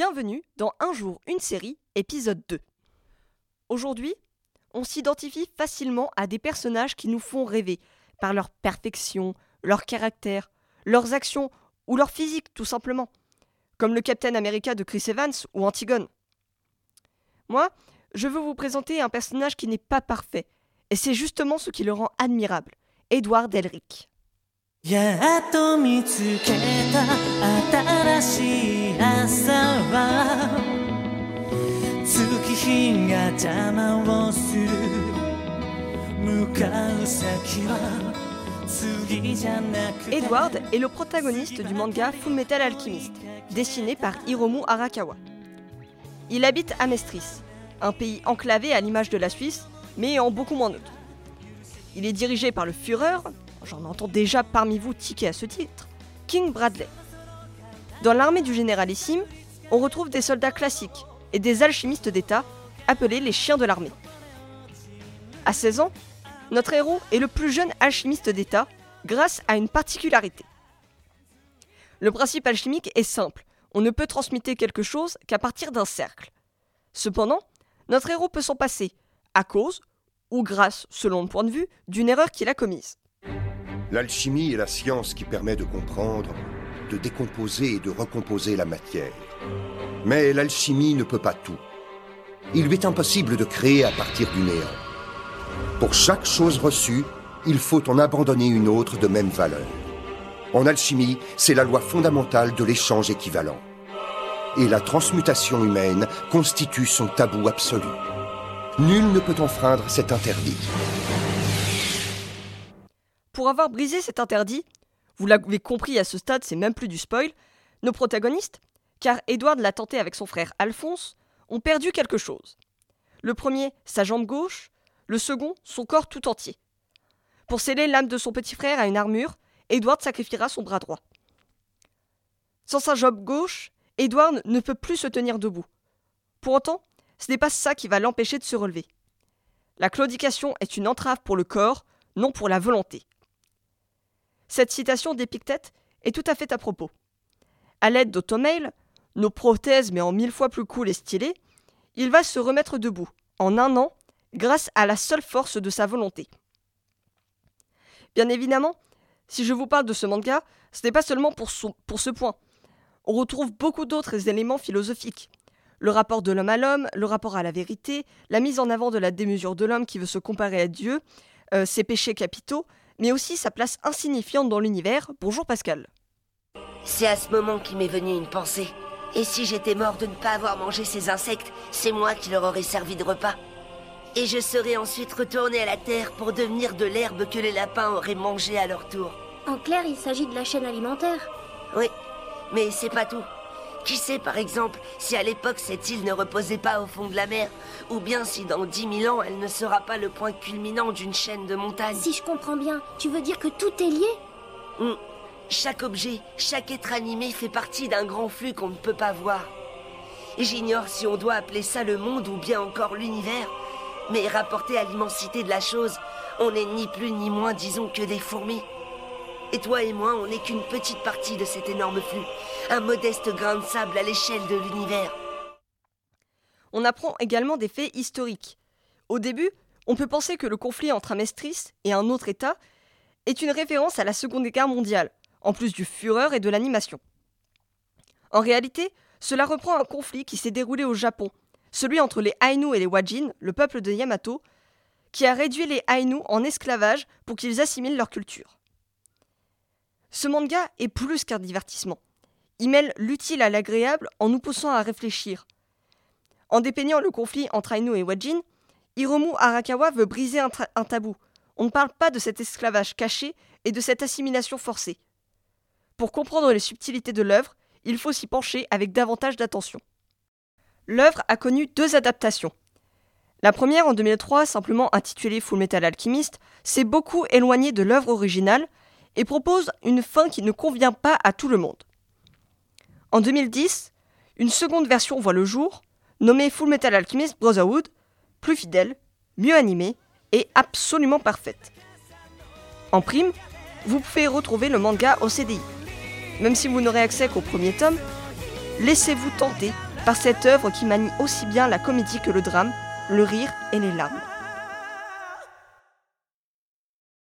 Bienvenue dans Un jour, une série, épisode 2. Aujourd'hui, on s'identifie facilement à des personnages qui nous font rêver par leur perfection, leur caractère, leurs actions ou leur physique tout simplement, comme le Captain America de Chris Evans ou Antigone. Moi, je veux vous présenter un personnage qui n'est pas parfait, et c'est justement ce qui le rend admirable, Edward Elric. やっと見つけた新しい朝は月日が邪魔をする向かう先は次じゃなくて Edward est le protagoniste du manga Full Metal Alchemist, dessiné par Hiromu Arakawa. Il habite à Mestris, un pays enclavé à l'image de la Suisse, mais en beaucoup moins neutre. Il est dirigé par le Führer, j'en entends déjà parmi vous tiquer à ce titre, King Bradley. Dans l'armée du généralissime, on retrouve des soldats classiques et des alchimistes d'État, appelés les chiens de l'armée. À 16 ans, notre héros est le plus jeune alchimiste d'État grâce à une particularité. Le principe alchimique est simple, on ne peut transmuter quelque chose qu'à partir d'un cercle. Cependant, notre héros peut s'en passer, à cause, ou grâce, selon le point de vue, d'une erreur qu'il a commise. L'alchimie est la science qui permet de comprendre, de décomposer et de recomposer la matière. Mais l'alchimie ne peut pas tout. Il lui est impossible de créer à partir du néant. Pour chaque chose reçue, il faut en abandonner une autre de même valeur. En alchimie, c'est la loi fondamentale de l'échange équivalent. Et la transmutation humaine constitue son tabou absolu. Nul ne peut enfreindre cet interdit. Pour avoir brisé cet interdit, vous l'avez compris à ce stade, c'est même plus du spoil, nos protagonistes, car Edward l'a tenté avec son frère Alphonse, ont perdu quelque chose. Le premier, sa jambe gauche, le second, son corps tout entier. Pour sceller l'âme de son petit frère à une armure, Edward sacrifiera son bras droit. Sans sa jambe gauche, Edward ne peut plus se tenir debout. Pour autant, ce n'est pas ça qui va l'empêcher de se relever. La claudication est une entrave pour le corps, non pour la volonté. Cette citation d'Épictète est tout à fait à propos. À l'aide d'Automail, nos prothèses mais en mille fois plus cool et stylées, il va se remettre debout, en un an, grâce à la seule force de sa volonté. Bien évidemment, si je vous parle de ce manga, ce n'est pas seulement pour, ce point. On retrouve beaucoup d'autres éléments philosophiques. Le rapport de l'homme à l'homme, le rapport à la vérité, la mise en avant de la démesure de l'homme qui veut se comparer à Dieu, euh, ses péchés capitaux, mais aussi sa place insignifiante dans l'univers. Bonjour Pascal. C'est à ce moment qu'il m'est venu une pensée. Et si j'étais mort de ne pas avoir mangé ces insectes, c'est moi qui leur aurais servi de repas. Et je serais ensuite retourné à la terre pour devenir de l'herbe que les lapins auraient mangée à leur tour. En clair, il s'agit de la chaîne alimentaire. Oui, mais c'est pas tout. Qui sait, par exemple, si à l'époque cette île ne reposait pas au fond de la mer, ou bien si dans dix mille ans elle ne sera pas le point culminant d'une chaîne de montagnes. Si je comprends bien, tu veux dire que tout est lié? Hmm. Chaque objet, chaque être animé fait partie d'un grand flux qu'on ne peut pas voir. J'ignore si on doit appeler ça le monde ou bien encore l'univers, mais rapporté à l'immensité de la chose, on n'est ni plus ni moins, disons, que des fourmis. Et toi et moi, on n'est qu'une petite partie de cet énorme flux, un modeste grain de sable à l'échelle de l'univers. On apprend également des faits historiques. Au début, on peut penser que le conflit entre Amestris et un autre État est une référence à la Seconde Guerre mondiale, en plus du fureur et de l'animation. En réalité, cela reprend un conflit qui s'est déroulé au Japon, celui entre les Ainu et les Wajin, le peuple de Yamato, qui a réduit les Ainu en esclavage pour qu'ils assimilent leur culture. Ce manga est plus qu'un divertissement. Il mêle l'utile à l'agréable en nous poussant à réfléchir. En dépeignant le conflit entre Ainu et Wajin, Hiromu Arakawa veut briser un, un tabou. On ne parle pas de cet esclavage caché et de cette assimilation forcée. Pour comprendre les subtilités de l'œuvre, il faut s'y pencher avec davantage d'attention. L'œuvre a connu deux adaptations. La première, en 2003, simplement intitulée Full Metal Alchemist, s'est beaucoup éloignée de l'œuvre originale et propose une fin qui ne convient pas à tout le monde. En 2010, une seconde version voit le jour, nommée Full Metal Alchemist Brotherhood, plus fidèle, mieux animée et absolument parfaite. En prime, vous pouvez retrouver le manga au CDI. Même si vous n'aurez accès qu'au premier tome, laissez-vous tenter par cette œuvre qui manie aussi bien la comédie que le drame, le rire et les larmes.